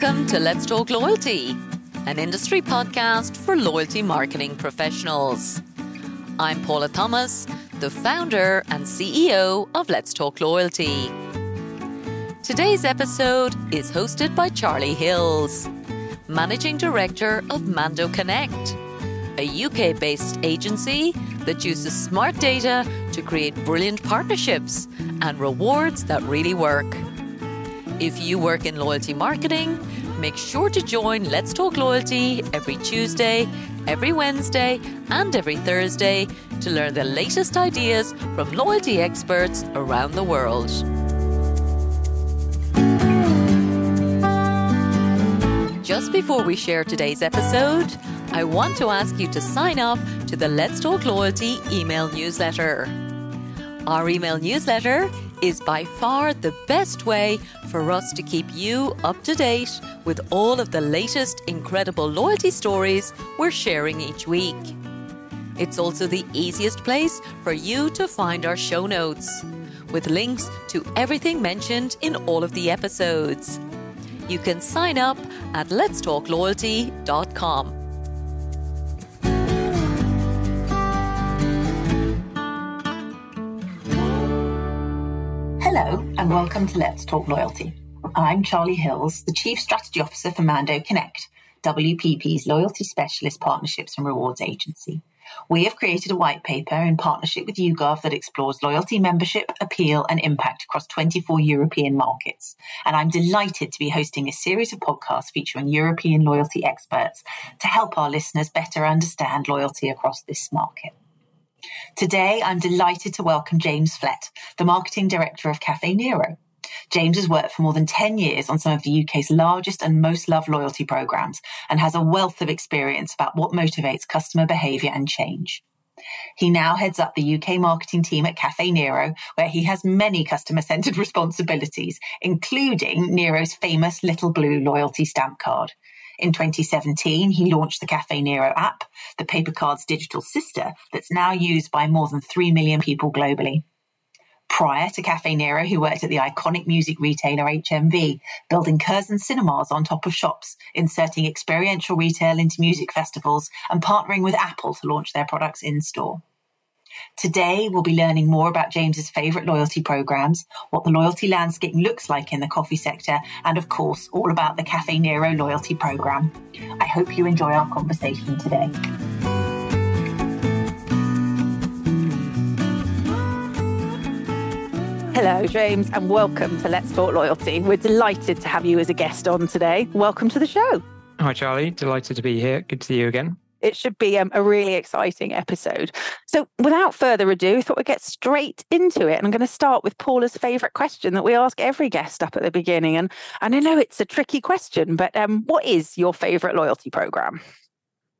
Welcome to Let's Talk Loyalty, an industry podcast for loyalty marketing professionals. I'm Paula Thomas, the founder and CEO of Let's Talk Loyalty. Today's episode is hosted by Charlie Hills, Managing Director of Mando Connect, a UK based agency that uses smart data to create brilliant partnerships and rewards that really work. If you work in loyalty marketing, make sure to join Let's Talk Loyalty every Tuesday, every Wednesday, and every Thursday to learn the latest ideas from loyalty experts around the world. Just before we share today's episode, I want to ask you to sign up to the Let's Talk Loyalty email newsletter. Our email newsletter is by far the best way for us to keep you up to date with all of the latest incredible loyalty stories we're sharing each week. It's also the easiest place for you to find our show notes, with links to everything mentioned in all of the episodes. You can sign up at letstalkloyalty.com. Hello, and welcome to Let's Talk Loyalty. I'm Charlie Hills, the Chief Strategy Officer for Mando Connect, WPP's loyalty specialist partnerships and rewards agency. We have created a white paper in partnership with YouGov that explores loyalty membership, appeal, and impact across 24 European markets. And I'm delighted to be hosting a series of podcasts featuring European loyalty experts to help our listeners better understand loyalty across this market. Today, I'm delighted to welcome James Flett, the Marketing Director of Caffè Nero. James has worked for more than 10 years on some of the UK's largest and most loved loyalty programs and has a wealth of experience about what motivates customer behaviour and change. He now heads up the UK marketing team at Caffè Nero, where he has many customer centred responsibilities, including Nero's famous Little Blue loyalty stamp card. In 2017, he launched the Caffè Nero app, the papercard's digital sister that's now used by more than 3 million people globally. Prior to Caffè Nero, he worked at the iconic music retailer HMV, building Curzon cinemas on top of shops, inserting experiential retail into music festivals, and partnering with Apple to launch their products in store. Today, we'll be learning more about James's favourite loyalty programs, what the loyalty landscape looks like in the coffee sector, and of course, all about the Caffè Nero loyalty program. I hope you enjoy our conversation today. Hello, James, and welcome to Let's Talk Loyalty. We're delighted to have you as a guest on today. Welcome to the show. Hi, Charlie. Delighted to be here. Good to see you again. It should be um, a really exciting episode. So, without further ado, I thought we'd get straight into it. And I'm going to start with Paula's favourite question that we ask every guest up at the beginning. And, and I know it's a tricky question, but um, what is your favourite loyalty program?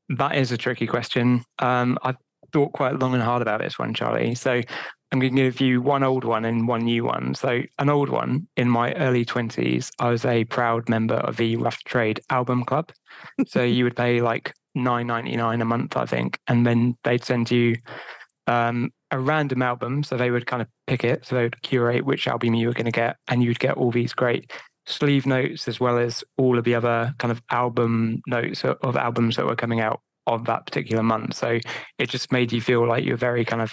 That is a tricky question. Um, I've thought quite long and hard about this one, Charlie. So, I'm going to give you one old one and one new one. So, an old one in my early 20s, I was a proud member of the Rough Trade Album Club. so, you would pay like nine ninety nine a month, I think, and then they'd send you um, a random album. So, they would kind of pick it. So, they would curate which album you were going to get, and you'd get all these great sleeve notes as well as all of the other kind of album notes of albums that were coming out of that particular month. So, it just made you feel like you're very kind of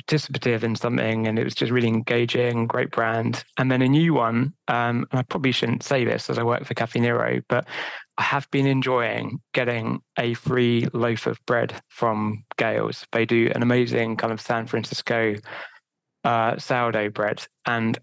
participative in something and it was just really engaging, great brand. And then a new one, um, and I probably shouldn't say this as I work for Caffè Nero, but I have been enjoying getting a free loaf of bread from GAIL's. They do an amazing kind of San Francisco uh, sourdough bread. And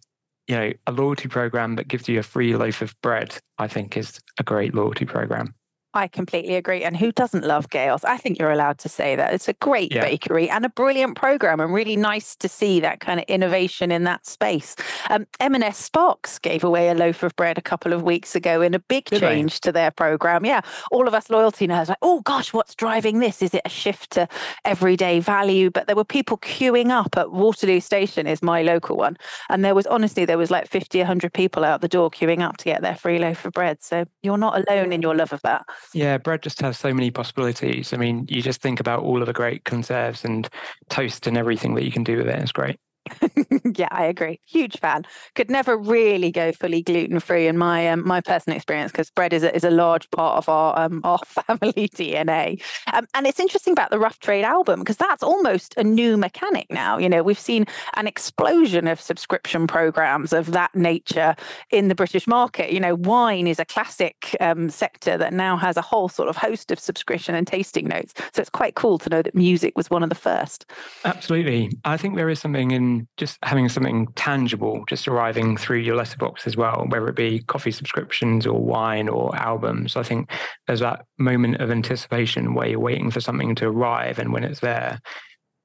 you know, a loyalty program that gives you a free loaf of bread, I think is a great loyalty program. I completely agree. And who doesn't love GAIL's? I think you're allowed to say that. It's a great yeah. bakery and a brilliant program, and really nice to see that kind of innovation in that space. Um, M&S Sparks gave away a loaf of bread a couple of weeks ago in a big Did change they? to their program. Yeah, all of us loyalty nerds like, oh gosh, what's driving this? Is it a shift to everyday value? But there were people queuing up at Waterloo Station, is my local one, and there was honestly there was like 50, 100 people out the door queuing up to get their free loaf of bread. So you're not alone in your love of that. Yeah, bread just has so many possibilities. I mean, you just think about all of the great conserves and toast and everything that you can do with it. It's great. yeah, I agree. Huge fan. Could never really go fully gluten free in my um, my personal experience because bread is a, is a large part of our um, our family DNA. Um, and it's interesting about the Rough Trade album because that's almost a new mechanic now. You know, we've seen an explosion of subscription programs of that nature in the British market. You know, wine is a classic um, sector that now has a whole sort of host of subscription and tasting notes. So it's quite cool to know that music was one of the first. Absolutely. I think there is something in just having something tangible just arriving through your letterbox as well, whether it be coffee subscriptions or wine or albums. I think there's that moment of anticipation where you're waiting for something to arrive, and when it's there,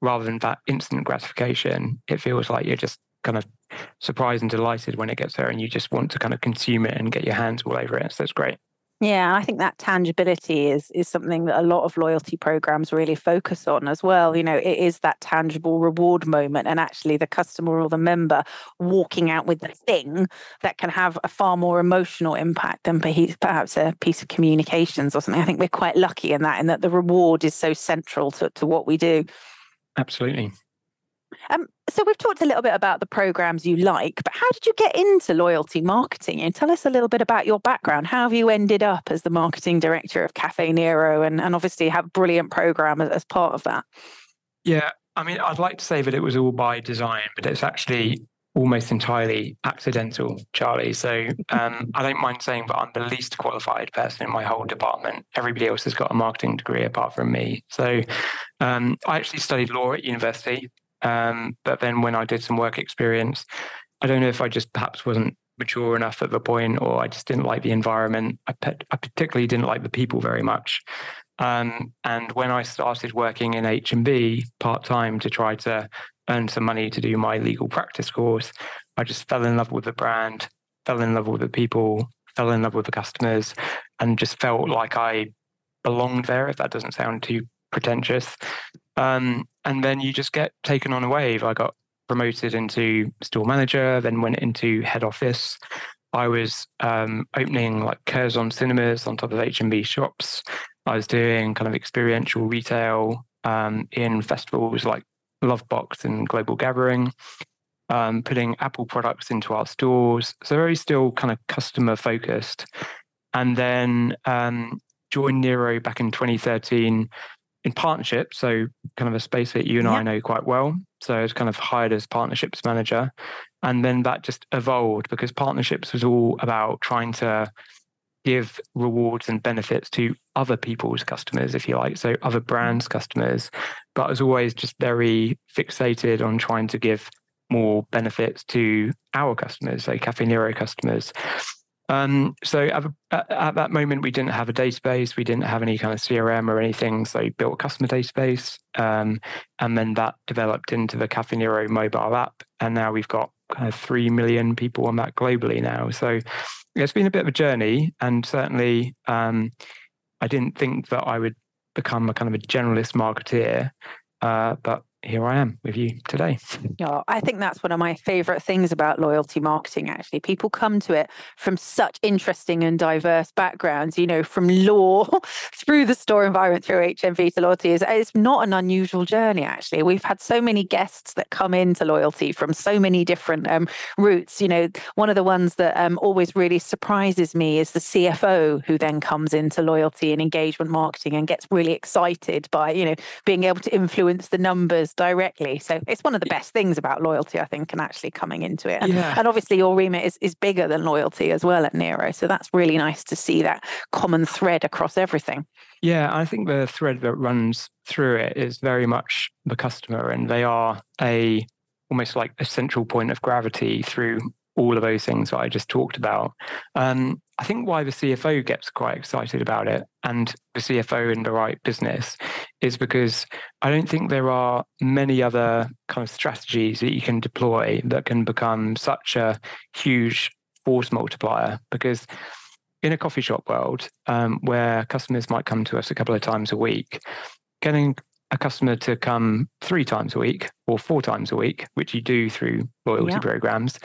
rather than that instant gratification, it feels like you're just kind of surprised and delighted when it gets there, and you just want to kind of consume it and get your hands all over it. So it's great. Yeah, I think that tangibility is is something that a lot of loyalty programs really focus on as well. You know, it is that tangible reward moment and actually the customer or the member walking out with the thing that can have a far more emotional impact than perhaps a piece of communications or something. I think we're quite lucky in that, in that the reward is so central to, to what we do. Absolutely. Um, so we've talked a little bit about the programs you like, but how did you get into loyalty marketing? And tell us a little bit about your background. How have you ended up as the marketing director of Caffè Nero, and and obviously have a brilliant program as, as part of that? Yeah, I mean, I'd like to say that it was all by design, but it's actually almost entirely accidental, Charlie. So um, I don't mind saying, but I'm the least qualified person in my whole department. Everybody else has got a marketing degree apart from me. So um, I actually studied law at university. Um, but then when I did some work experience, I don't know if I just perhaps wasn't mature enough at the point or I just didn't like the environment. I, pe- I particularly didn't like the people very much. Um, and when I started working in HMV part-time to try to earn some money to do my legal practice course, I just fell in love with the brand, fell in love with the people, fell in love with the customers, and just felt like I belonged there, if that doesn't sound too pretentious. Um, and then you just get taken on a wave. I got promoted into store manager, then went into head office. I was um, opening like Curzon cinemas on top of HMV shops. I was doing kind of experiential retail um, in festivals like Lovebox and Global Gathering, um, putting Apple products into our stores. So very still kind of customer focused. And then um, joined Nero back in 2013 in partnership, so kind of a space that you and I know quite well. So I was kind of hired as partnerships manager. And then that just evolved because partnerships was all about trying to give rewards and benefits to other people's customers, if you like, so other brands' mm. customers. But I was always just very fixated on trying to give more benefits to our customers, so Caffè Nero customers. Um, so at, at, that moment, we didn't have a database. We didn't have any kind of CRM or anything. So we built a customer database. Um, and then that developed into the Caffè Nero mobile app. And now we've got kind of 3 million people on that globally now. So it's been a bit of a journey. And certainly, um, I didn't think that I would become a kind of a generalist marketeer. Uh, but here I am with you today. Yeah, I think that's one of my favorite things about loyalty marketing, actually. People come to it from such interesting and diverse backgrounds, you know, from law through the store environment, through HMV to loyalty. It's not an unusual journey, actually. We've had so many guests that come into loyalty from so many different um, routes. You know, one of the ones that um, always really surprises me is the CFO who then comes into loyalty and engagement marketing and gets really excited by, you know, being able to influence the numbers directly. So it's one of the best things about loyalty, I think, and actually coming into it. And, yeah. and obviously, your remit is, is bigger than loyalty as well at Nero. So that's really nice to see that common thread across everything. Yeah, I think the thread that runs through it is very much the customer, and they are a almost like a central point of gravity through all of those things that I just talked about. Um, I think why the CFO gets quite excited about it and the CFO in the right business is because I don't think there are many other kind of strategies that you can deploy that can become such a huge force multiplier. Because in a coffee shop world, um, where customers might come to us a couple of times a week, getting a customer to come three times a week or four times a week, which you do through loyalty yeah. programs,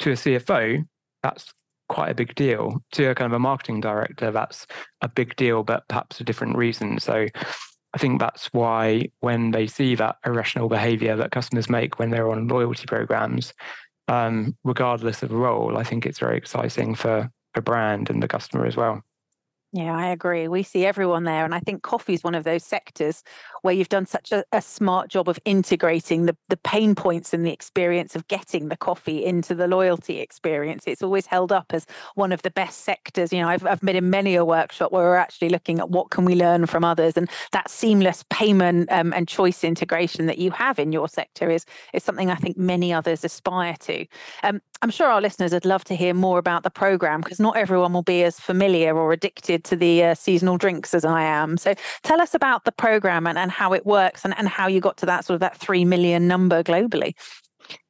to a CFO, that's quite a big deal. To a kind of a marketing director, that's a big deal, but perhaps a different reason. So I think that's why when they see that irrational behavior that customers make when they're on loyalty programs, um, regardless of role, I think it's very exciting for a brand and the customer as well. Yeah, I agree. We see everyone there. And I think coffee is one of those sectors where you've done such a, a, smart job of integrating the, the pain points and the experience of getting the coffee into the loyalty experience. It's always held up as one of the best sectors. You know, I've, I've been in many a workshop where we're actually looking at what can we learn from others. And that seamless payment um, and choice integration that you have in your sector is, is something I think many others aspire to. Um, I'm sure our listeners would love to hear more about the program because not everyone will be as familiar or addicted to the uh, seasonal drinks as I am. So tell us about the program and, and how it works and, and how you got to that sort of that 3 million number globally.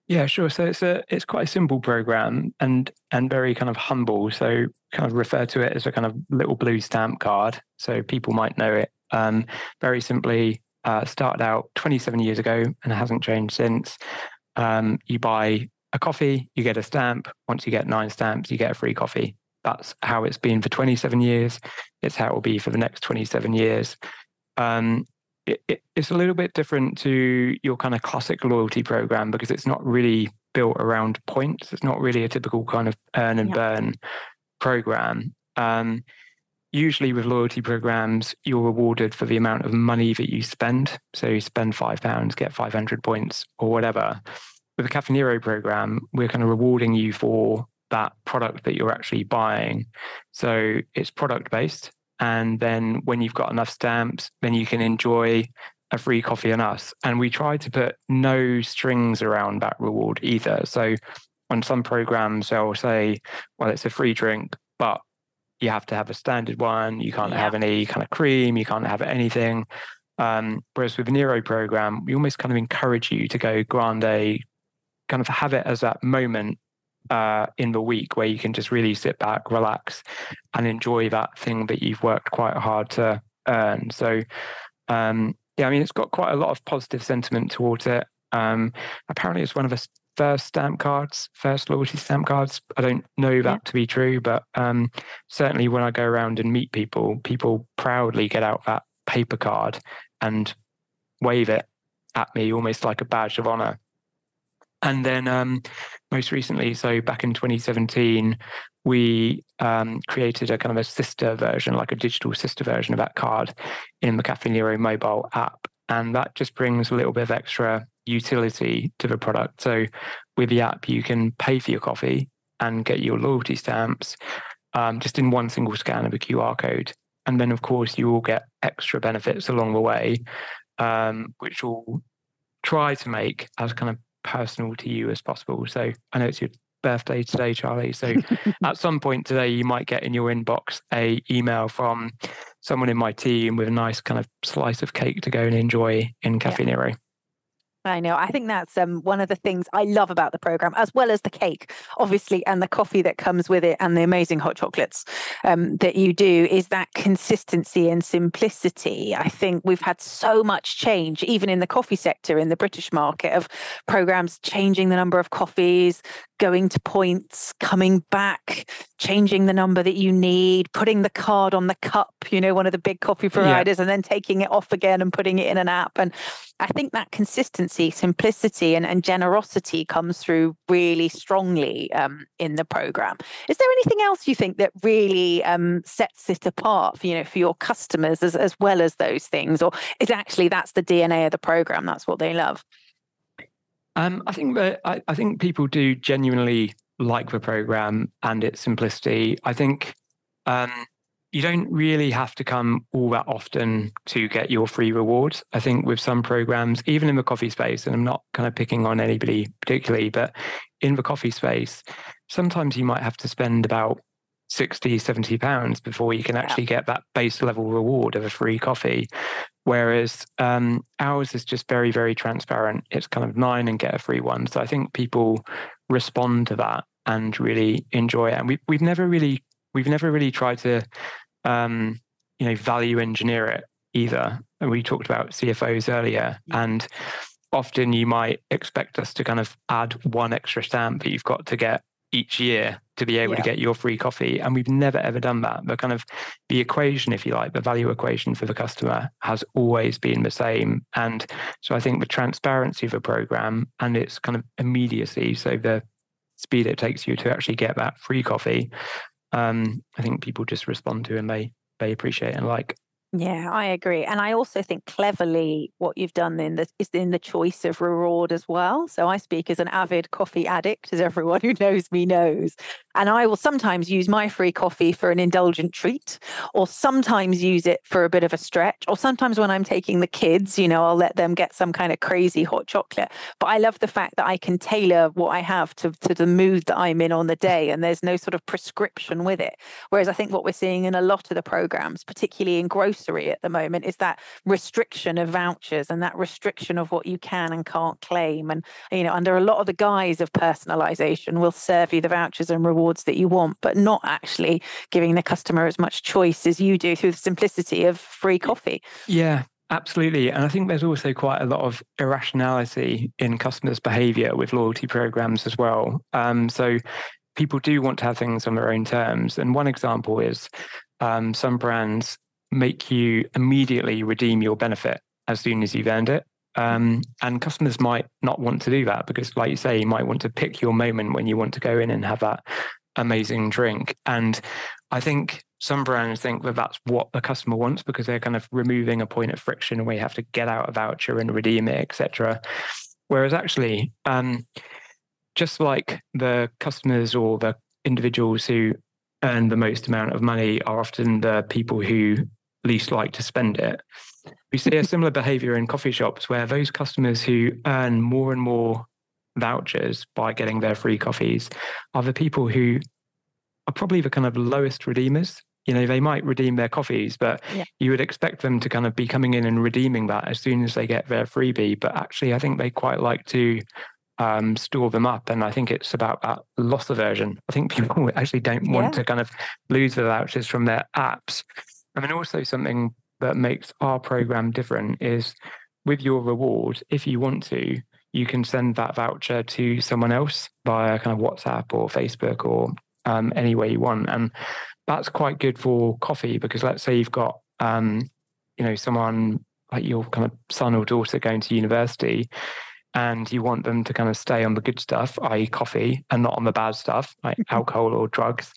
Yeah, sure. So it's a it's quite a simple program and and very kind of humble. So kind of refer to it as a kind of little blue stamp card. So people might know it. Um, very simply, uh, started out 27 years ago and it hasn't changed since. Um, you buy a coffee, you get a stamp. Once you get nine stamps, you get a free coffee. That's how it's been for 27 years. It's how it will be for the next 27 years. Um, it, it, it's a little bit different to your kind of classic loyalty program because it's not really built around points. It's not really a typical kind of earn and yeah. burn program. Um, usually with loyalty programs, you're rewarded for the amount of money that you spend. So you spend five pounds, get 500 points or whatever with the Nero program, we're kind of rewarding you for that product that you're actually buying. So it's product based. And then when you've got enough stamps, then you can enjoy a free coffee on us. And we try to put no strings around that reward either. So on some programs, they'll say, well, it's a free drink, but you have to have a standard one. You can't yeah. have any kind of cream. You can't have anything. Um, whereas with the Nero program, we almost kind of encourage you to go grande, kind of have it as that moment uh, in the week where you can just really sit back, relax, and enjoy that thing that you've worked quite hard to earn. So, um, yeah, I mean, it's got quite a lot of positive sentiment towards it. Um, apparently, it's one of the first stamp cards, first loyalty stamp cards. I don't know that yeah. to be true, but um, certainly when I go around and meet people, people proudly get out that paper card and wave it at me almost like a badge of honor. And then um, most recently, so back in 2017, we um, created a kind of a sister version, like a digital sister version of that card in the Caffè Nero mobile app. And that just brings a little bit of extra utility to the product. So with the app, you can pay for your coffee and get your loyalty stamps um, just in one single scan of a QR code. And then, of course, you will get extra benefits along the way, um, which will try to make as kind of personal to you as possible. So I know it's your birthday today, Charlie. So at some point today, you might get in your inbox a email from someone in my team with a nice kind of slice of cake to go and enjoy in Caffè yeah. Nero. I know. I think that's um, one of the things I love about the program, as well as the cake, obviously, and the coffee that comes with it, and the amazing hot chocolates um, that you do, is that consistency and simplicity. I think we've had so much change, even in the coffee sector in the British market, of programs changing the number of coffees, going to points, coming back, changing the number that you need, putting the card on the cup, you know, one of the big coffee providers, yeah. and then taking it off again and putting it in an app. And I think that consistency, simplicity, and, and generosity comes through really strongly um, in the program. Is there anything else you think that really um, sets it apart, for, you know, for your customers as, as well as those things, or is actually that's the DNA of the program? That's what they love. Um, I think that I, I, think people do genuinely like the program and its simplicity. I think um, you don't really have to come all that often to get your free rewards. I think with some programs, even in the coffee space, and I'm not kind of picking on anybody particularly, but in the coffee space, sometimes you might have to spend about 60, 70 pounds before you can actually get that base level reward of a free coffee. Whereas um, ours is just very, very transparent. It's kind of nine and get a free one. So I think people respond to that and really enjoy it. And we, we've never really we've never really tried to um, you know value engineer it either. And we talked about CFOs earlier, and often you might expect us to kind of add one extra stamp that you've got to get each year to be able yeah. to get your free coffee. And we've never ever done that. The kind of the equation, if you like, the value equation for the customer has always been the same. And so I think the transparency of a program and its kind of immediacy, so the speed it takes you to actually get that free coffee, um, I think people just respond to and they they appreciate and like. Yeah, I agree. And I also think cleverly what you've done in the is in the choice of reward as well. So I speak as an avid coffee addict, as everyone who knows me knows. And I will sometimes use my free coffee for an indulgent treat, or sometimes use it for a bit of a stretch, or sometimes when I'm taking the kids, you know, I'll let them get some kind of crazy hot chocolate. But I love the fact that I can tailor what I have to, to the mood that I'm in on the day, and there's no sort of prescription with it. Whereas I think what we're seeing in a lot of the programs, particularly in growth grocery at the moment is that restriction of vouchers and that restriction of what you can and can't claim. And, you know, under a lot of the guise of personalization, will serve you the vouchers and rewards that you want, but not actually giving the customer as much choice as you do through the simplicity of free coffee. Yeah, Absolutely. And I think there's also quite a lot of irrationality in customers' behavior with loyalty programs as well. Um, so people do want to have things on their own terms. And one example is um, some brands make you immediately redeem your benefit as soon as you've earned it. Um, and customers might not want to do that because, like you say, you might want to pick your moment when you want to go in and have that amazing drink. And I think some brands think that that's what the customer wants because they're kind of removing a point of friction where you have to get out a voucher and redeem it, etc. Whereas actually, um, just like the customers or the individuals who earn the most amount of money are often the people who least like to spend it. We see a similar behavior in coffee shops where those customers who earn more and more vouchers by getting their free coffees are the people who are probably the kind of lowest redeemers. You know, they might redeem their coffees, but yeah. you would expect them to kind of be coming in and redeeming that as soon as they get their freebie. But actually, I think they quite like to um, store them up. And I think it's about that loss aversion. I think people actually don't want yeah. to kind of lose the vouchers from their apps. I mean, also something that makes our program different is with your reward, if you want to, you can send that voucher to someone else via kind of WhatsApp or Facebook or um, any way you want. And that's quite good for coffee because let's say you've got, um, you know, someone like your kind of son or daughter going to university and you want them to kind of stay on the good stuff, i.e., coffee, and not on the bad stuff like mm-hmm. alcohol or drugs,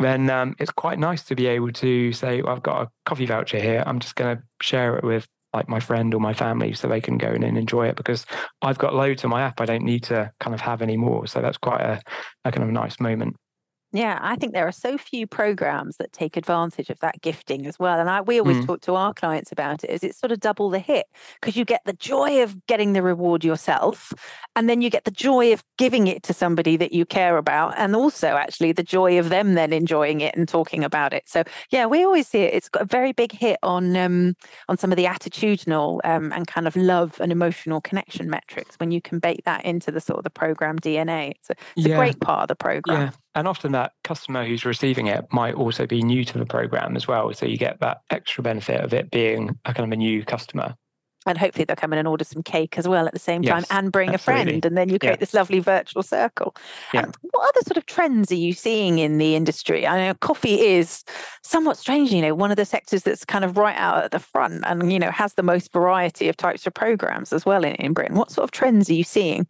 then um, it's quite nice to be able to say, well, I've got a coffee voucher here. I'm just going to share it with like my friend or my family so they can go in and enjoy it because I've got loads on my app. I don't need to kind of have any more. So that's quite a, a kind of nice moment. Yeah, I think there are so few programs that take advantage of that gifting as well. And I, we always mm. talk to our clients about it. Is it's sort of double the hit because you get the joy of getting the reward yourself, and then you get the joy of giving it to somebody that you care about, and also actually the joy of them then enjoying it and talking about it. So yeah, we always see it. It's got a very big hit on um, on some of the attitudinal um, and kind of love and emotional connection metrics when you can bake that into the sort of the program DNA. It's a, it's yeah. a great part of the program. Yeah and often that customer who's receiving it might also be new to the program as well. So you get that extra benefit of it being a kind of a new customer. And hopefully they'll come in and order some cake as well at the same time yes, and bring absolutely. a friend. And then you create yeah. this lovely virtual circle. Yeah. Um, what other sort of trends are you seeing in the industry? I know coffee is somewhat strange, you know, one of the sectors that's kind of right out at the front and, you know, has the most variety of types of programs as well in, in Britain. What sort of trends are you seeing?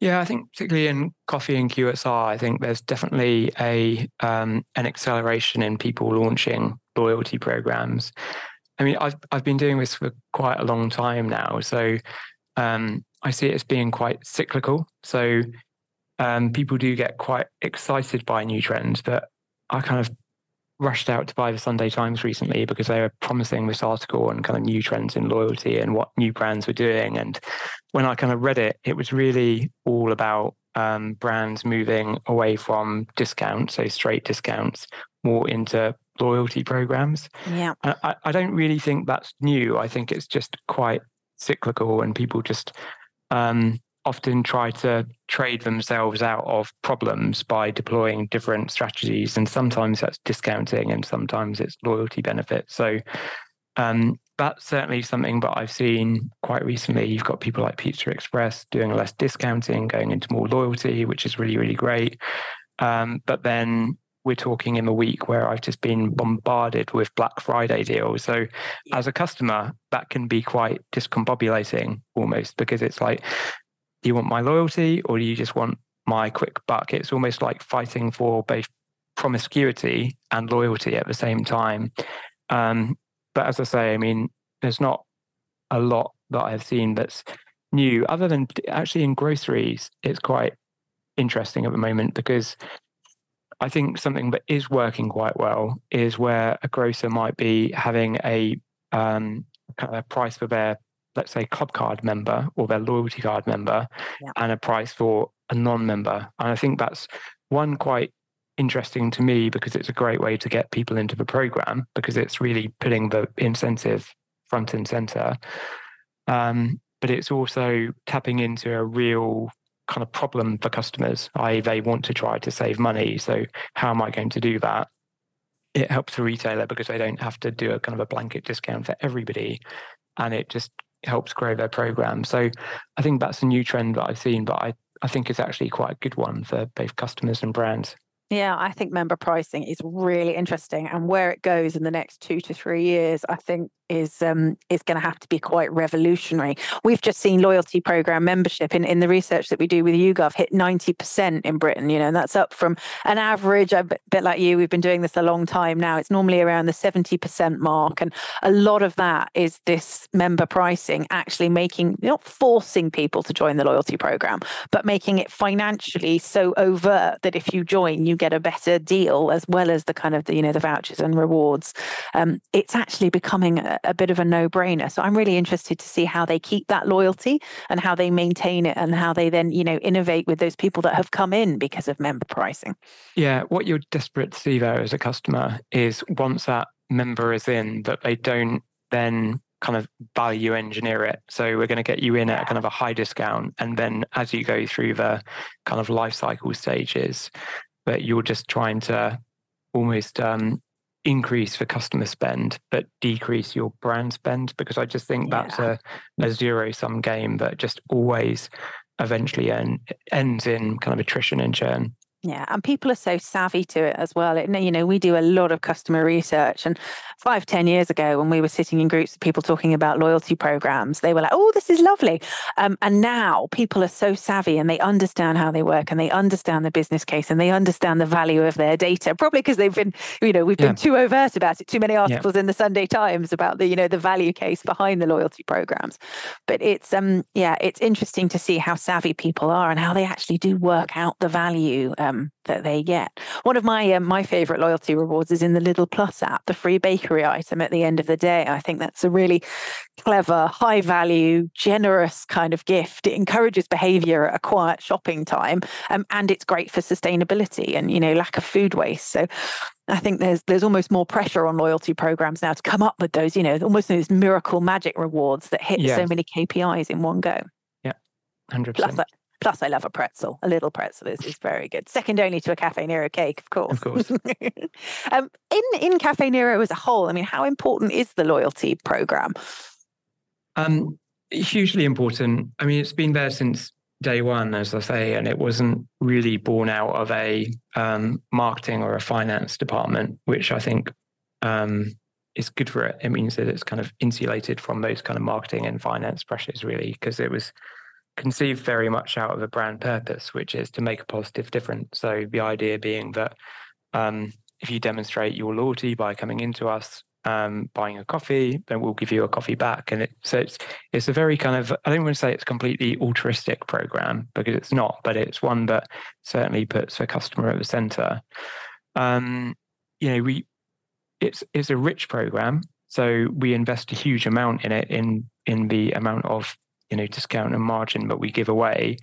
Yeah, I think particularly in coffee and QSR, I think there's definitely a um, an acceleration in people launching loyalty programs. I mean, I've I've been doing this for quite a long time now, so um, I see it as being quite cyclical. So um, people do get quite excited by new trends, but I kind of rushed out to buy the Sunday Times recently because they were promising this article on kind of new trends in loyalty and what new brands were doing. And when I kind of read it, it was really all about um, brands moving away from discounts, so straight discounts, more into loyalty programs. Yeah. I, I don't really think that's new. I think it's just quite cyclical and people just um, often try to trade themselves out of problems by deploying different strategies. And sometimes that's discounting and sometimes it's loyalty benefits. So um, that's certainly something that I've seen quite recently. You've got people like Pizza Express doing less discounting, going into more loyalty, which is really, really great. Um, but then we're talking in a week where I've just been bombarded with Black Friday deals. So as a customer, that can be quite discombobulating almost because it's like, do you want my loyalty or do you just want my quick buck? It's almost like fighting for both promiscuity and loyalty at the same time. Um, but as I say, I mean, there's not a lot that I've seen that's new, other than actually in groceries, it's quite interesting at the moment because I think something that is working quite well is where a grocer might be having a um, kind of price for their, let's say, club card member or their loyalty card member, yeah. and a price for a non-member. And I think that's one quite interesting to me because it's a great way to get people into the program because it's really putting the incentive front and center. Um, but it's also tapping into a real kind of problem for customers, i.e., they want to try to save money. So, how am I going to do that? It helps the retailer because they don't have to do a kind of a blanket discount for everybody, and it just helps grow their program. So, I think that's a new trend that I've seen, but I, I think it's actually quite a good one for both customers and brands. Yeah, I think member pricing is really interesting, and where it goes in the next two to three years, I think is um, is going to have to be quite revolutionary. We've just seen loyalty program membership in, in the research that we do with YouGov hit 90% in Britain, you know, and that's up from an average, a bit like you, we've been doing this a long time now. It's normally around the 70% mark. And a lot of that is this member pricing actually making, not forcing people to join the loyalty program, but making it financially so overt that if you join, you get a better deal as well as the kind of the, you know, the vouchers and rewards. Um, it's actually becoming a, a bit of a no brainer. So I'm really interested to see how they keep that loyalty and how they maintain it and how they then, you know, innovate with those people that have come in because of member pricing. Yeah. What you're desperate to see there as a customer is once that member is in, that they don't then kind of value engineer it. So we're going to get you in at kind of a high discount. And then as you go through the kind of life cycle stages, that you're just trying to almost um, increase for customer spend but decrease your brand spend because I just think yeah. that's a, a zero sum game that just always eventually end, ends in kind of attrition and churn. Yeah, and people are so savvy to it as well. It, you know, we do a lot of customer research, and five, ten years ago, when we were sitting in groups of people talking about loyalty programs, they were like, "Oh, this is lovely," um, and now people are so savvy and they understand how they work and they understand the business case and they understand the value of their data. Probably because they've been, you know, we've yeah. been too overt about it. Too many articles yeah. in the Sunday Times about the, you know, the value case behind the loyalty programs. But it's, um, yeah, it's interesting to see how savvy people are and how they actually do work out the value. Um, um, that they get. One of my um, my favorite loyalty rewards is in the Lidl Plus app, the free bakery item at the end of the day. I think that's a really clever, high value, generous kind of gift. It encourages behavior at a quiet shopping time, um, and it's great for sustainability and you know lack of food waste. So. I think there's there's almost more pressure on loyalty programs now to come up with those, you know, almost those miracle magic rewards that hit so many KPIs in one go. Yeah, hundred percent. Plus, I love a pretzel. A little pretzel is, is very good. Second only to a Caffè Nero cake, of course. Of course. um, in in Caffè Nero as a whole, I mean, how important is the loyalty program? Um, hugely important. I mean, it's been there since day one, as I say, and it wasn't really born out of a um, marketing or a finance department, which I think um, is good for it. It means that it's kind of insulated from those kind of marketing and finance pressures, really, because it was conceived very much out of a brand purpose, which is to make a positive difference. So the idea being that um, if you demonstrate your loyalty by coming into us, um, buying a coffee, then we'll give you a coffee back. And it, so it's it's a very kind of I don't want to say it's completely altruistic program because it's not, but it's one that certainly puts the customer at the center. Um, you know, we it's it's a rich program, so we invest a huge amount in it in in the amount of you know discount and margin that we give away.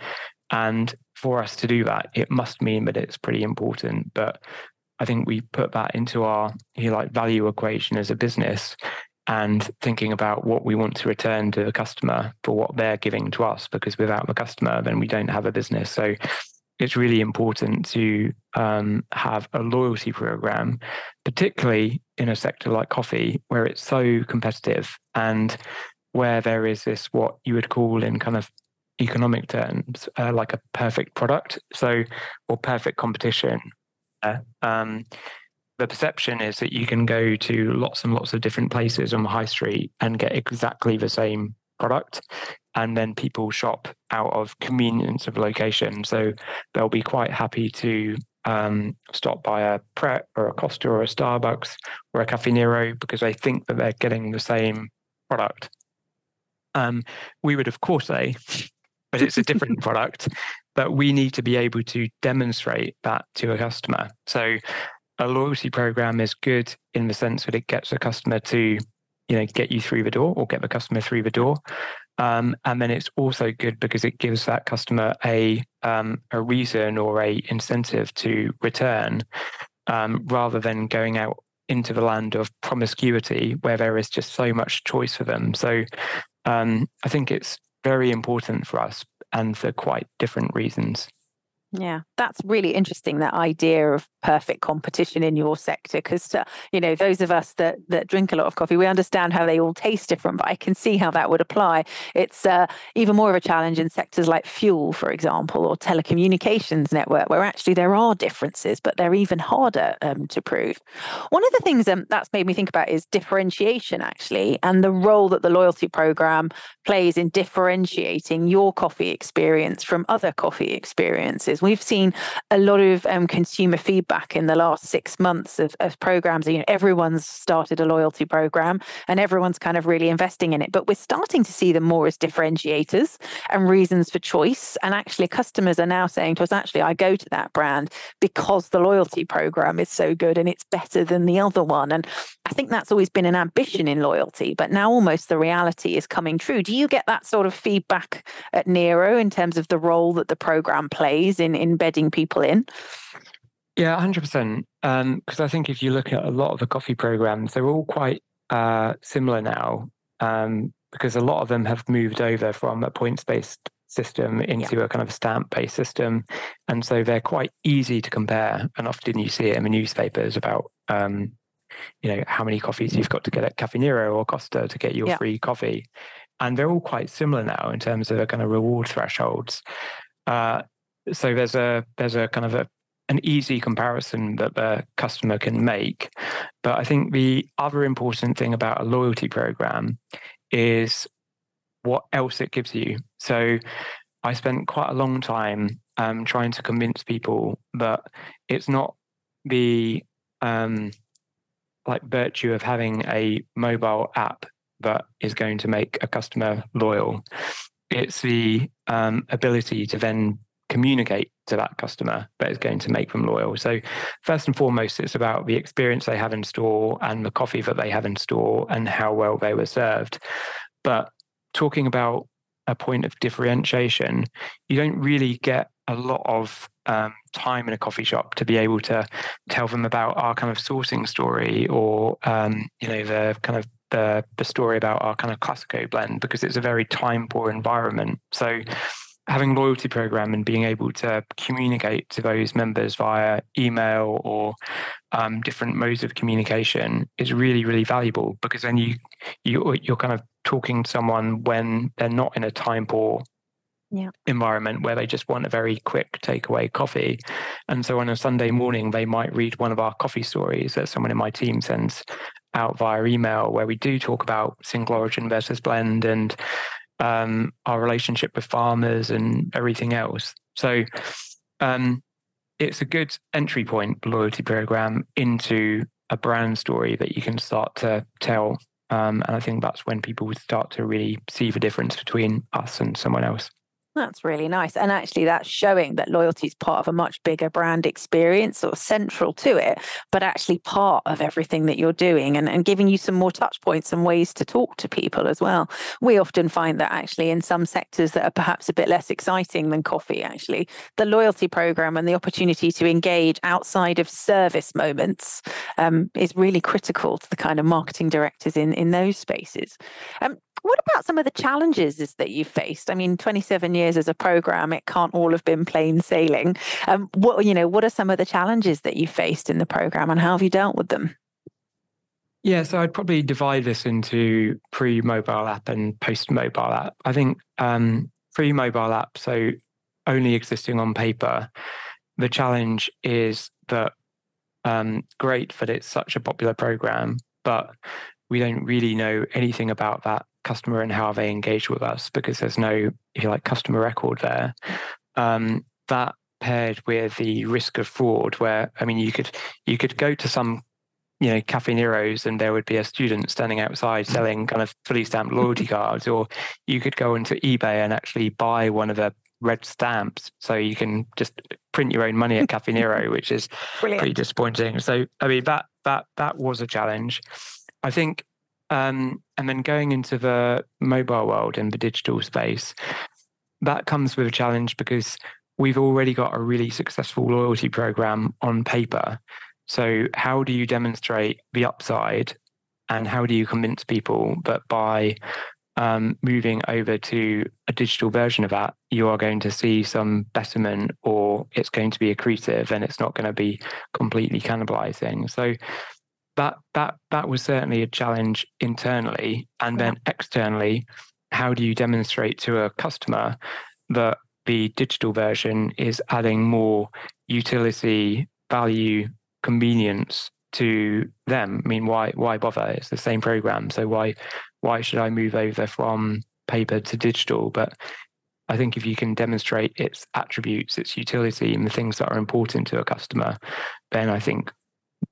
And for us to do that it must mean that it's pretty important. But i think we put that into our you know, like value equation as a business and thinking about what we want to return to the customer for what they're giving to us because without the customer then we don't have a business. So it's really important to um, have a loyalty program, particularly in a sector like coffee, where it's so competitive. And where there is this what you would call in kind of economic terms, uh, like a perfect product, so or perfect competition. Uh, um, the perception is that you can go to lots and lots of different places on the high street and get exactly the same product and then people shop out of convenience of location so they'll be quite happy to um, stop by a Pret or a Costa or a Starbucks or a Caffè Nero because they think that they're getting the same product. Um, we would, of course, say, but it's a different product. But we need to be able to demonstrate that to a customer. So a loyalty program is good in the sense that it gets a customer to, you know, get you through the door or get the customer through the door. Um, and then it's also good because it gives that customer a um, a reason or a incentive to return, um, rather than going out into the land of promiscuity where there is just so much choice for them. So um, I think it's very important for us, and for quite different reasons. Yeah, that's really interesting. That idea of perfect competition in your sector, because you know those of us that that drink a lot of coffee, we understand how they all taste different. But I can see how that would apply. It's uh, even more of a challenge in sectors like fuel, for example, or telecommunications network, where actually there are differences, but they're even harder um, to prove. One of the things um, that's made me think about is differentiation, actually, and the role that the loyalty program plays in differentiating your coffee experience from other coffee experiences. We've seen a lot of um, consumer feedback in the last six months of, of programs. You know, everyone's started a loyalty program and everyone's kind of really investing in it. But we're starting to see them more as differentiators and reasons for choice. And actually, customers are now saying to us, actually, I go to that brand because the loyalty program is so good and it's better than the other one. And I think that's always been an ambition in loyalty, but now almost the reality is coming true. Do you get that sort of feedback at Nero in terms of the role that the program plays in in embedding people in? Yeah, 100%. Because um, I think if you look at a lot of the coffee programs, they're all quite uh, similar now um, because a lot of them have moved over from a points based system into yeah. a kind of a stamp based system. And so they're quite easy to compare. And often you see it in the newspapers about, um, you know, how many coffees you've got to get at Caffè Nero or Costa to get your yeah. free coffee. And they're all quite similar now in terms of the kind of reward thresholds. Uh, so there's a there's a kind of a an easy comparison that the customer can make. But I think the other important thing about a loyalty program is what else it gives you. So I spent quite a long time um, trying to convince people that it's not the um, like virtue of having a mobile app that is going to make a customer loyal. It's the um, ability to then communicate to that customer that is going to make them loyal. So, first and foremost, it's about the experience they have in store and the coffee that they have in store and how well they were served. But talking about a point of differentiation, you don't really get a lot of um, time in a coffee shop to be able to tell them about our kind of sourcing story or um, you know the kind of the the story about our kind of classico blend because it's a very time poor environment. So having loyalty program and being able to communicate to those members via email or um, different modes of communication is really really valuable because then you you you're kind of talking to someone when they're not in a time poor yeah. environment where they just want a very quick takeaway coffee. And so on a Sunday morning, they might read one of our coffee stories that someone in my team sends out via email, where we do talk about single origin versus blend and um, our relationship with farmers and everything else. So um, it's a good entry point loyalty program into a brand story that you can start to tell. Um, and I think that's when people would start to really see the difference between us and someone else. That's really nice. And actually, that's showing that loyalty is part of a much bigger brand experience or central to it, but actually part of everything that you're doing and, and giving you some more touch points and ways to talk to people as well. We often find that actually in some sectors that are perhaps a bit less exciting than coffee, actually, the loyalty program and the opportunity to engage outside of service moments um, is really critical to the kind of marketing directors in, in those spaces. Um, what about some of the challenges that you've faced? I mean, 27 years as a program, it can't all have been plain sailing. Um, what you know, what are some of the challenges that you faced in the program, and how have you dealt with them? Yeah, so I'd probably divide this into pre-mobile app and post-mobile app. I think um, pre mobile app, so only existing on paper, the challenge is that um, great that it's such a popular program, but we don't really know anything about that customer and how they engage with us because there's no, if you like, customer record there. Um, that paired with the risk of fraud, where I mean, you could you could go to some you know cafe neros and there would be a student standing outside mm. selling kind of fully stamped loyalty cards or you could go onto ebay and actually buy one of the red stamps so you can just print your own money at cafe nero which is Brilliant. pretty disappointing so i mean that that that was a challenge i think um, and then going into the mobile world and the digital space that comes with a challenge because we've already got a really successful loyalty program on paper so, how do you demonstrate the upside and how do you convince people that by um, moving over to a digital version of that, you are going to see some betterment or it's going to be accretive and it's not going to be completely cannibalizing. So, that that that was certainly a challenge internally and then externally how do you demonstrate to a customer that the digital version is adding more utility value convenience to them. I mean, why why bother? It's the same program, so why why should I move over from paper to digital? But I think if you can demonstrate its attributes, its utility, and the things that are important to a customer, then I think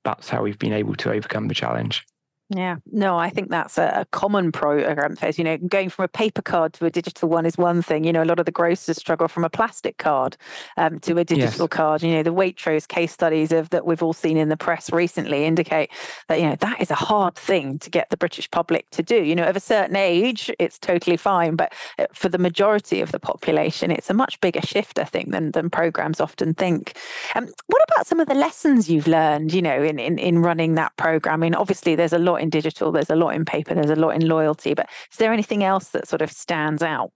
that's how we've been able to overcome the challenge. Yeah, no, I think that's a, a common program phase. You know, going from a paper card to a digital one is one thing. You know, a lot of the grocers struggle from a plastic card um, to a digital yes. card. You know, the Waitrose case studies of that we've all seen in the press recently indicate that you know that is a hard thing to get the British public to do. You know, of a certain age, it's totally fine, but uh, for the majority of the population, it's a much bigger shift, I think, than than programs often think. Um, what about some of the lessons you've learned? You know, in in in running that program? I mean, obviously, there's a lot lot in digital, there's a lot in paper, there's a lot in loyalty. But is there anything else that sort of stands out?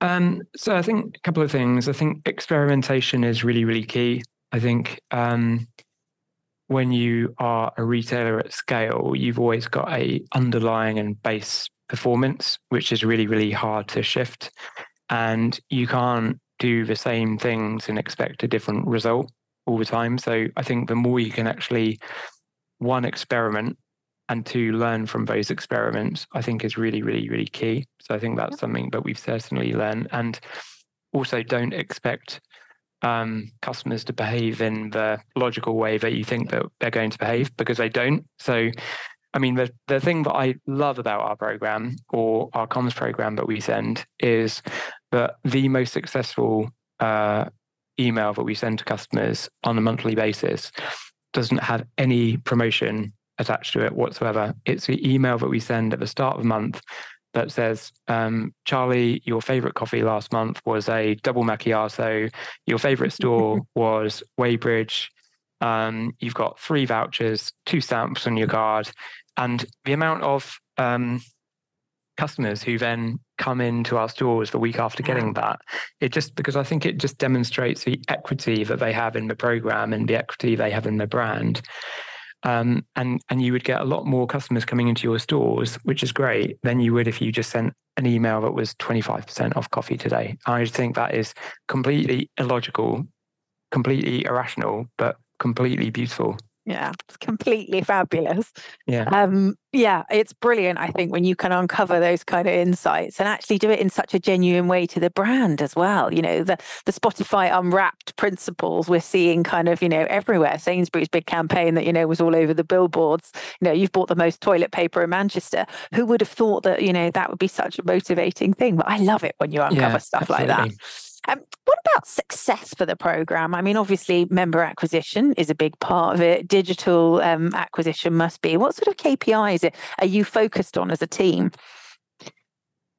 Um, so I think a couple of things. I think experimentation is really, really key. I think um, when you are a retailer at scale, you've always got a underlying and base performance, which is really, really hard to shift. And you can't do the same things and expect a different result all the time. So I think the more you can actually one experiment and to learn from those experiments, I think is really, really, really key. So I think that's something that we've certainly learned. And also don't expect um, customers to behave in the logical way that you think that they're going to behave because they don't. So, I mean, the, the thing that I love about our program or our comms program that we send is that the most successful uh, email that we send to customers on a monthly basis doesn't have any promotion attached to it whatsoever. It's the email that we send at the start of the month that says, um, Charlie, your favorite coffee last month was a double macchiato. Your favorite store was Weybridge. Um, you've got three vouchers, two stamps on your card, and the amount of um, customers who then come into our stores the week after getting that it just because i think it just demonstrates the equity that they have in the program and the equity they have in the brand um, and and you would get a lot more customers coming into your stores, which is great, than you would if you just sent an email that was 25% off coffee today. I think that is completely illogical, completely irrational, but completely beautiful. Yeah, it's completely fabulous. Yeah. Um, yeah, it's brilliant, I think, when you can uncover those kind of insights and actually do it in such a genuine way to the brand as well. You know, the the Spotify unwrapped principles we're seeing kind of, you know, everywhere. Sainsbury's big campaign that, you know, was all over the billboards. You know, you've bought the most toilet paper in Manchester. Who would have thought that, you know, that would be such a motivating thing? But I love it when you uncover yeah, stuff absolutely. like that. Um, what about success for the program? I mean, obviously, member acquisition is a big part of it. Digital um, acquisition must be. What sort of KPIs are you focused on as a team?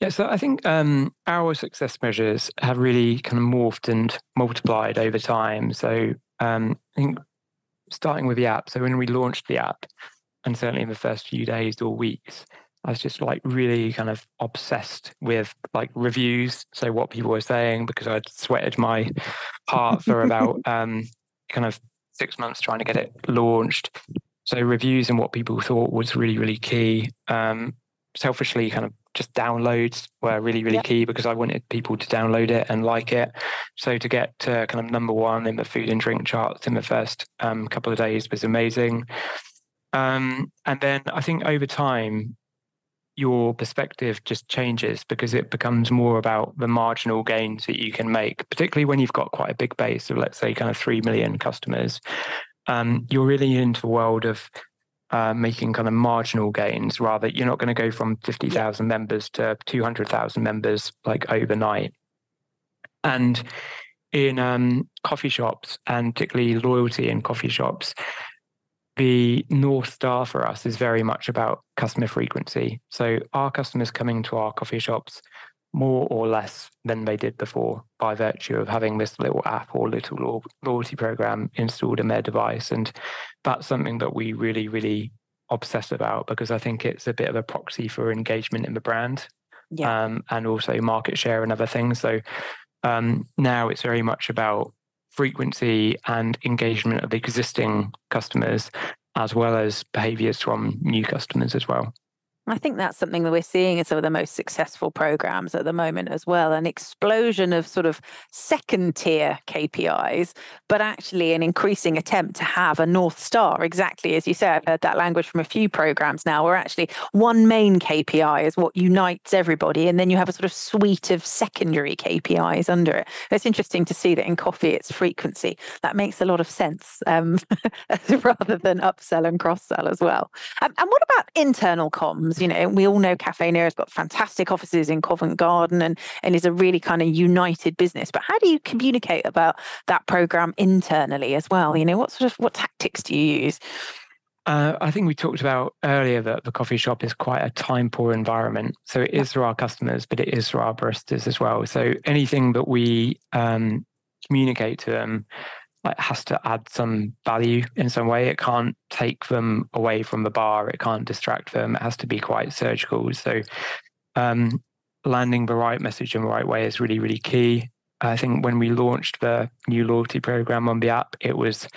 Yeah, so I think um, our success measures have really kind of morphed and multiplied over time. So um, I think starting with the app. So when we launched the app, and certainly in the first few days or weeks, I was just like really kind of obsessed with like reviews. So what people were saying because I'd sweated my heart for about um, kind of six months trying to get it launched. So reviews and what people thought was really, really key. Um, selfishly kind of just downloads were really, really yep. key because I wanted people to download it and like it. So to get to kind of number one in the food and drink charts in the first um, couple of days was amazing. Um, and then I think over time, your perspective just changes because it becomes more about the marginal gains that you can make, particularly when you've got quite a big base of, let's say, kind of 3 million customers. Um, you're really into a world of uh, making kind of marginal gains rather you're not going to go from 50,000 members to 200,000 members like overnight and in um, coffee shops and particularly loyalty in coffee shops the north star for us is very much about customer frequency so our customers coming to our coffee shops more or less than they did before by virtue of having this little app or little loyalty program installed in their device. And that's something that we really, really obsess about because I think it's a bit of a proxy for engagement in the brand yeah. um, and also market share and other things. So um, now it's very much about frequency and engagement of existing customers as well as behaviors from new customers as well. I think that's something that we're seeing in some of the most successful programs at the moment as well an explosion of sort of second tier KPIs, but actually an increasing attempt to have a North Star, exactly as you said. I've heard that language from a few programs now, where actually one main KPI is what unites everybody, and then you have a sort of suite of secondary KPIs under it. It's interesting to see that in coffee it's frequency. That makes a lot of sense um, rather than upsell and cross sell as well. Um, and what about internal comms? You know, we all know Caffè Nero has got fantastic offices in Covent Garden and, and is a really kind of united business. But how do you communicate about that program internally as well? You know, what sort of what tactics do you use? Uh, I think we talked about earlier that the coffee shop is quite a time poor environment. So it is for our customers, but it is for our baristas as well. So anything that we um, communicate to them like has to add some value in some way. It can't take them away from the bar. It can't distract them. It has to be quite surgical. So um, landing the right message in the right way is really, really key. I think when we launched the new loyalty program on the app, it was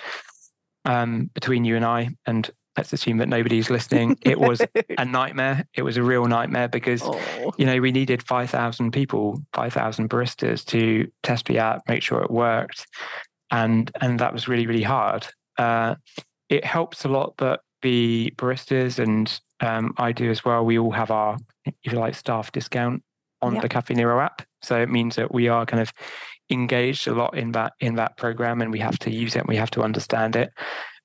um, between you and I, and let's assume that nobody's listening. It was a nightmare. It was a real nightmare because, oh. you know, we needed 5,000 people, 5,000 baristas to test the app, make sure it worked and and that was really really hard. Uh, it helps a lot that the baristas and um, I do as well. We all have our, if you like, staff discount on yep. the Caffè Nero app, so it means that we are kind of engaged a lot in that in that program, and we have to use it. we have to understand it,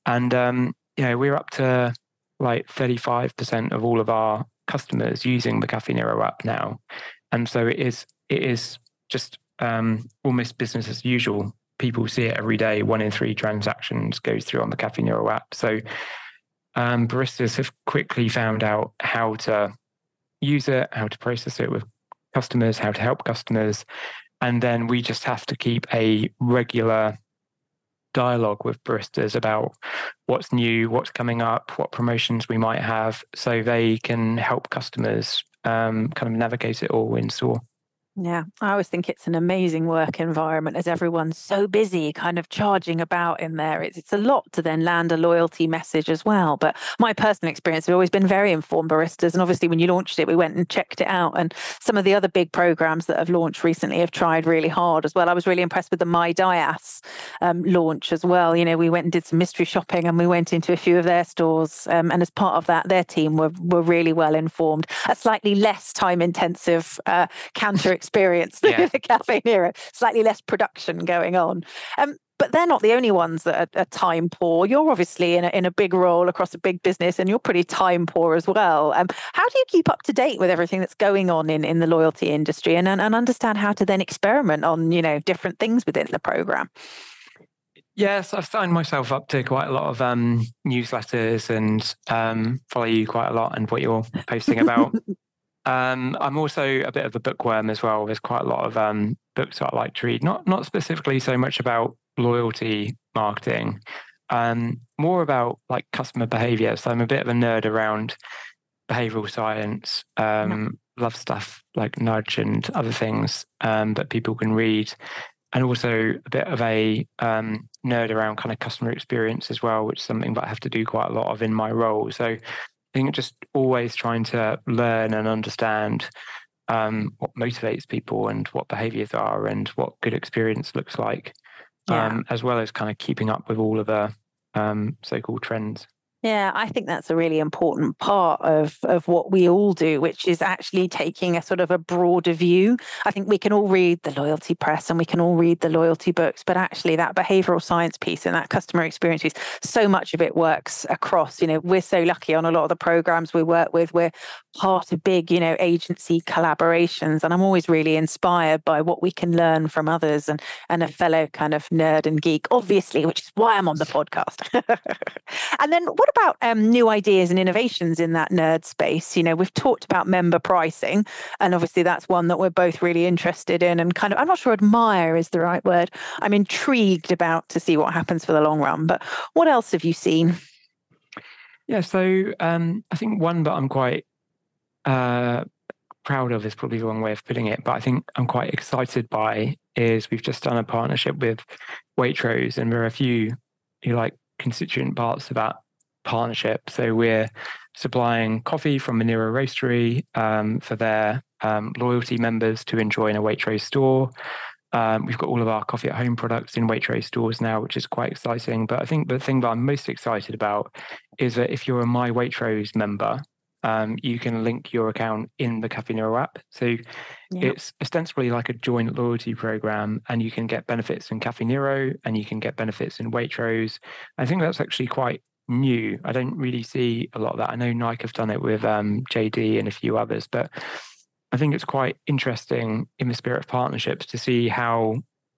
and um, you know we're up to like 35% of all of our customers using the Caffè Nero app now, and so it is it is just um, almost business as usual people see it every day. One in three transactions goes through on the Caffè Nero app. So um, baristas have quickly found out how to use it, how to process it with customers, how to help customers. And then we just have to keep a regular dialogue with baristas about what's new, what's coming up, what promotions we might have, so they can help customers um, kind of navigate it all in store. Yeah, I always think it's an amazing work environment as everyone's so busy, kind of charging about in there. It's, it's a lot to then land a loyalty message as well. But my personal experience has always been very informed baristas. And obviously, when you launched it, we went and checked it out. And some of the other big programs that have launched recently have tried really hard as well. I was really impressed with the My Dias um, launch as well. You know, we went and did some mystery shopping and we went into a few of their stores. Um, and as part of that, their team were, were really well informed. A slightly less time intensive uh, counter experience yeah. the Caffè Nero, slightly less production going on. Um, but they're not the only ones that are, are, time poor. You're obviously in a, in a big role across a big business and you're pretty time poor as well. Um, how do you keep up to date with everything that's going on in, in the loyalty industry and, and, and understand how to then experiment on, you know, different things within the program? Yes, I've signed myself up to quite a lot of um, newsletters and um, follow you quite a lot and what you're posting about. Um, I'm also a bit of a bookworm as well. There's quite a lot of um, books that I like to read, not not specifically so much about loyalty marketing, um, more about like customer behavior. So I'm a bit of a nerd around behavioral science, um, yeah. love stuff like nudge and other things um, that people can read, and also a bit of a um, nerd around kind of customer experience as well, which is something that I have to do quite a lot of in my role. So think just always trying to learn and understand um, what motivates people and what behaviors are and what good experience looks like, yeah. um, as well as kind of keeping up with all of the um, so-called trends. Yeah, I think that's a really important part of, of what we all do, which is actually taking a sort of a broader view. I think we can all read the loyalty press and we can all read the loyalty books, but actually that behavioral science piece and that customer experience piece, so much of it works across. You know, we're so lucky on a lot of the programs we work with, we're part of big, you know, agency collaborations. And I'm always really inspired by what we can learn from others and, and a fellow kind of nerd and geek, obviously, which is why I'm on the podcast. and then what about um, new ideas and innovations in that nerd space? You know, we've talked about member pricing, and obviously that's one that we're both really interested in and kind of, I'm not sure admire is the right word. I'm intrigued about to see what happens for the long run. But what else have you seen? Yeah, so um, I think one that I'm quite uh, proud of is probably the wrong way of putting it, but I think I'm quite excited by is we've just done a partnership with Waitrose, and there are a few you like constituent parts of that partnership. So we're supplying coffee from Monero Roastery um, for their um, loyalty members to enjoy in a Waitrose store. Um, we've got all of our coffee at home products in Waitrose stores now, which is quite exciting. But I think the thing that I'm most excited about is that if you're a My Waitrose member, um, you can link your account in the Caffè Nero app. So yep. it's ostensibly like a joint loyalty program, and you can get benefits in Caffè Nero and you can get benefits in Waitrose. I think that's actually quite new. I don't really see a lot of that. I know Nike have done it with um, JD and a few others, but I think it's quite interesting in the spirit of partnerships to see how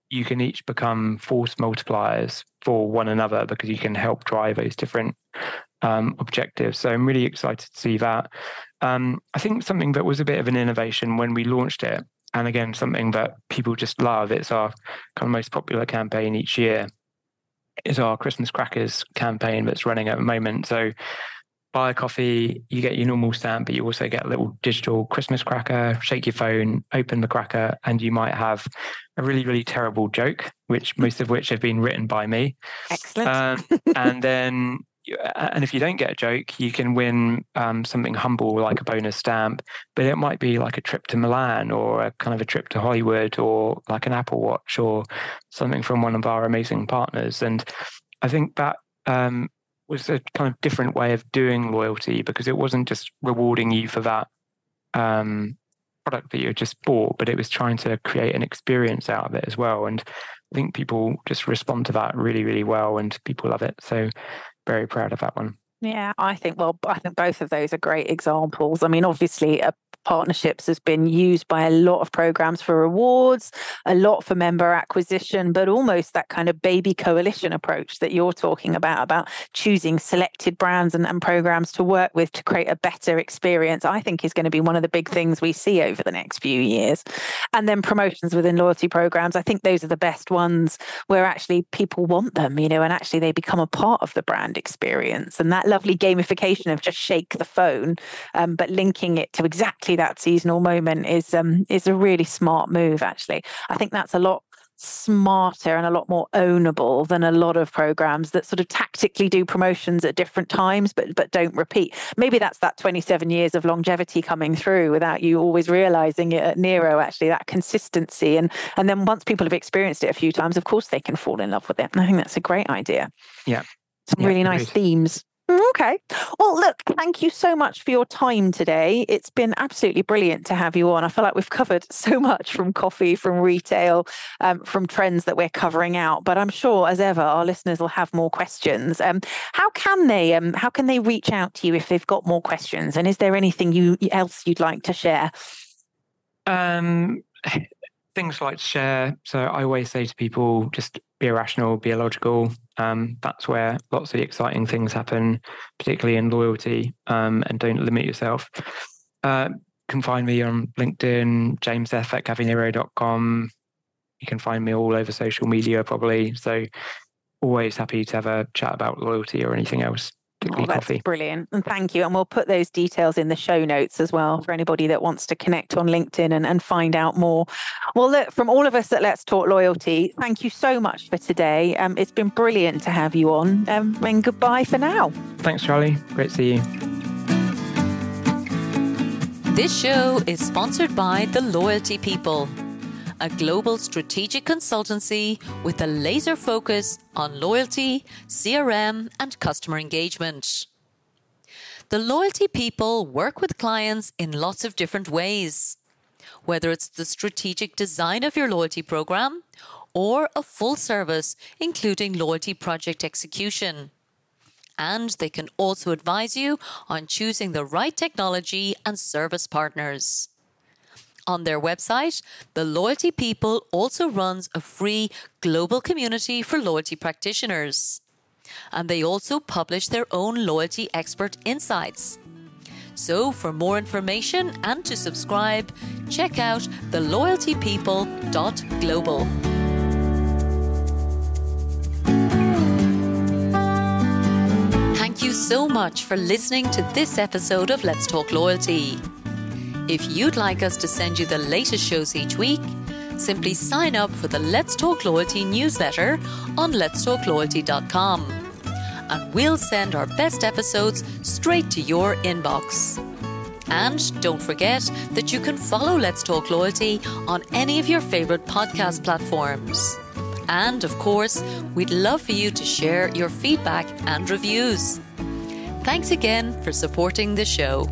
you can each become force multipliers for one another because you can help drive those different um, objectives. So I'm really excited to see that. Um, I think something that was a bit of an innovation when we launched it, and again, something that people just love, it's our kind of most popular campaign each year, is our Christmas crackers campaign that's running at the moment. So buy a coffee, you get your normal stamp, but you also get a little digital Christmas cracker, shake your phone, open the cracker, and you might have a really, really terrible joke, which most of which have been written by me. Excellent. Um, and then and if you don't get a joke, you can win um, something humble like a bonus stamp. But it might be like a trip to Milan or a kind of a trip to Hollywood or like an Apple Watch or something from one of our amazing partners. And I think that um, was a kind of different way of doing loyalty because it wasn't just rewarding you for that um, product that you just bought, but it was trying to create an experience out of it as well. And I think people just respond to that really, really well, and people love it. So very proud of that one. Yeah, I think, well, I think both of those are great examples. I mean, obviously, a partnerships has been used by a lot of programs for rewards, a lot for member acquisition, but almost that kind of baby coalition approach that you're talking about, about choosing selected brands and, and programs to work with to create a better experience, I think is going to be one of the big things we see over the next few years. And then promotions within loyalty programs, I think those are the best ones where actually people want them, you know, and actually they become a part of the brand experience. And that lovely gamification of just shake the phone, um, but linking it to exactly that seasonal moment is um, is a really smart move. Actually, I think that's a lot smarter and a lot more ownable than a lot of programs that sort of tactically do promotions at different times but but don't repeat. Maybe that's that 27 years of longevity coming through without you always realizing it at nero actually that consistency. And and then once people have experienced it a few times of course they can fall in love with it. And i think that's a great idea. Yeah. Some yeah, really nice themes. Mm, okay. Well, look, thank you so much for your time today. It's been absolutely brilliant to have you on. I feel like we've covered so much from coffee, from retail, um, from trends that we're covering out. But I'm sure, as ever, our listeners will have more questions. Um, how can they? Um, how can they reach out to you if they've got more questions? And is there anything you else you'd like to share? Um, things like share. So I always say to people, just be irrational, be illogical. Um, that's where lots of the exciting things happen, particularly in loyalty, um, and don't limit yourself. Uh, can find me on LinkedIn, James F at caffenero.com. You can find me all over social media, probably. So always happy to have a chat about loyalty or anything else. Oh, that's coffee. brilliant. And thank you. And we'll put those details in the show notes as well for anybody that wants to connect on LinkedIn and, and find out more. Well, look, from all of us at Let's Talk Loyalty, thank you so much for today. Um, it's been brilliant to have you on. Um, and goodbye for now. Thanks, Charlie. Great to see you. This show is sponsored by The Loyalty People, a global strategic consultancy with a laser focus on loyalty, CRM, and customer engagement. The Loyalty People work with clients in lots of different ways, whether it's the strategic design of your loyalty program or a full service, including loyalty project execution and they can also advise you on choosing the right technology and service partners. On their website, the Loyalty People also runs a free global community for loyalty practitioners. And they also publish their own loyalty expert insights. So, for more information and to subscribe, check out theloyaltypeople.global. Thank you so much for listening to this episode of Let's Talk Loyalty. If you'd like us to send you the latest shows each week, simply sign up for the Let's Talk Loyalty newsletter on letstalkloyalty.com and we'll send our best episodes straight to your inbox. And don't forget that you can follow Let's Talk Loyalty on any of your favourite podcast platforms. And of course, we'd love for you to share your feedback and reviews. Thanks again for supporting the show.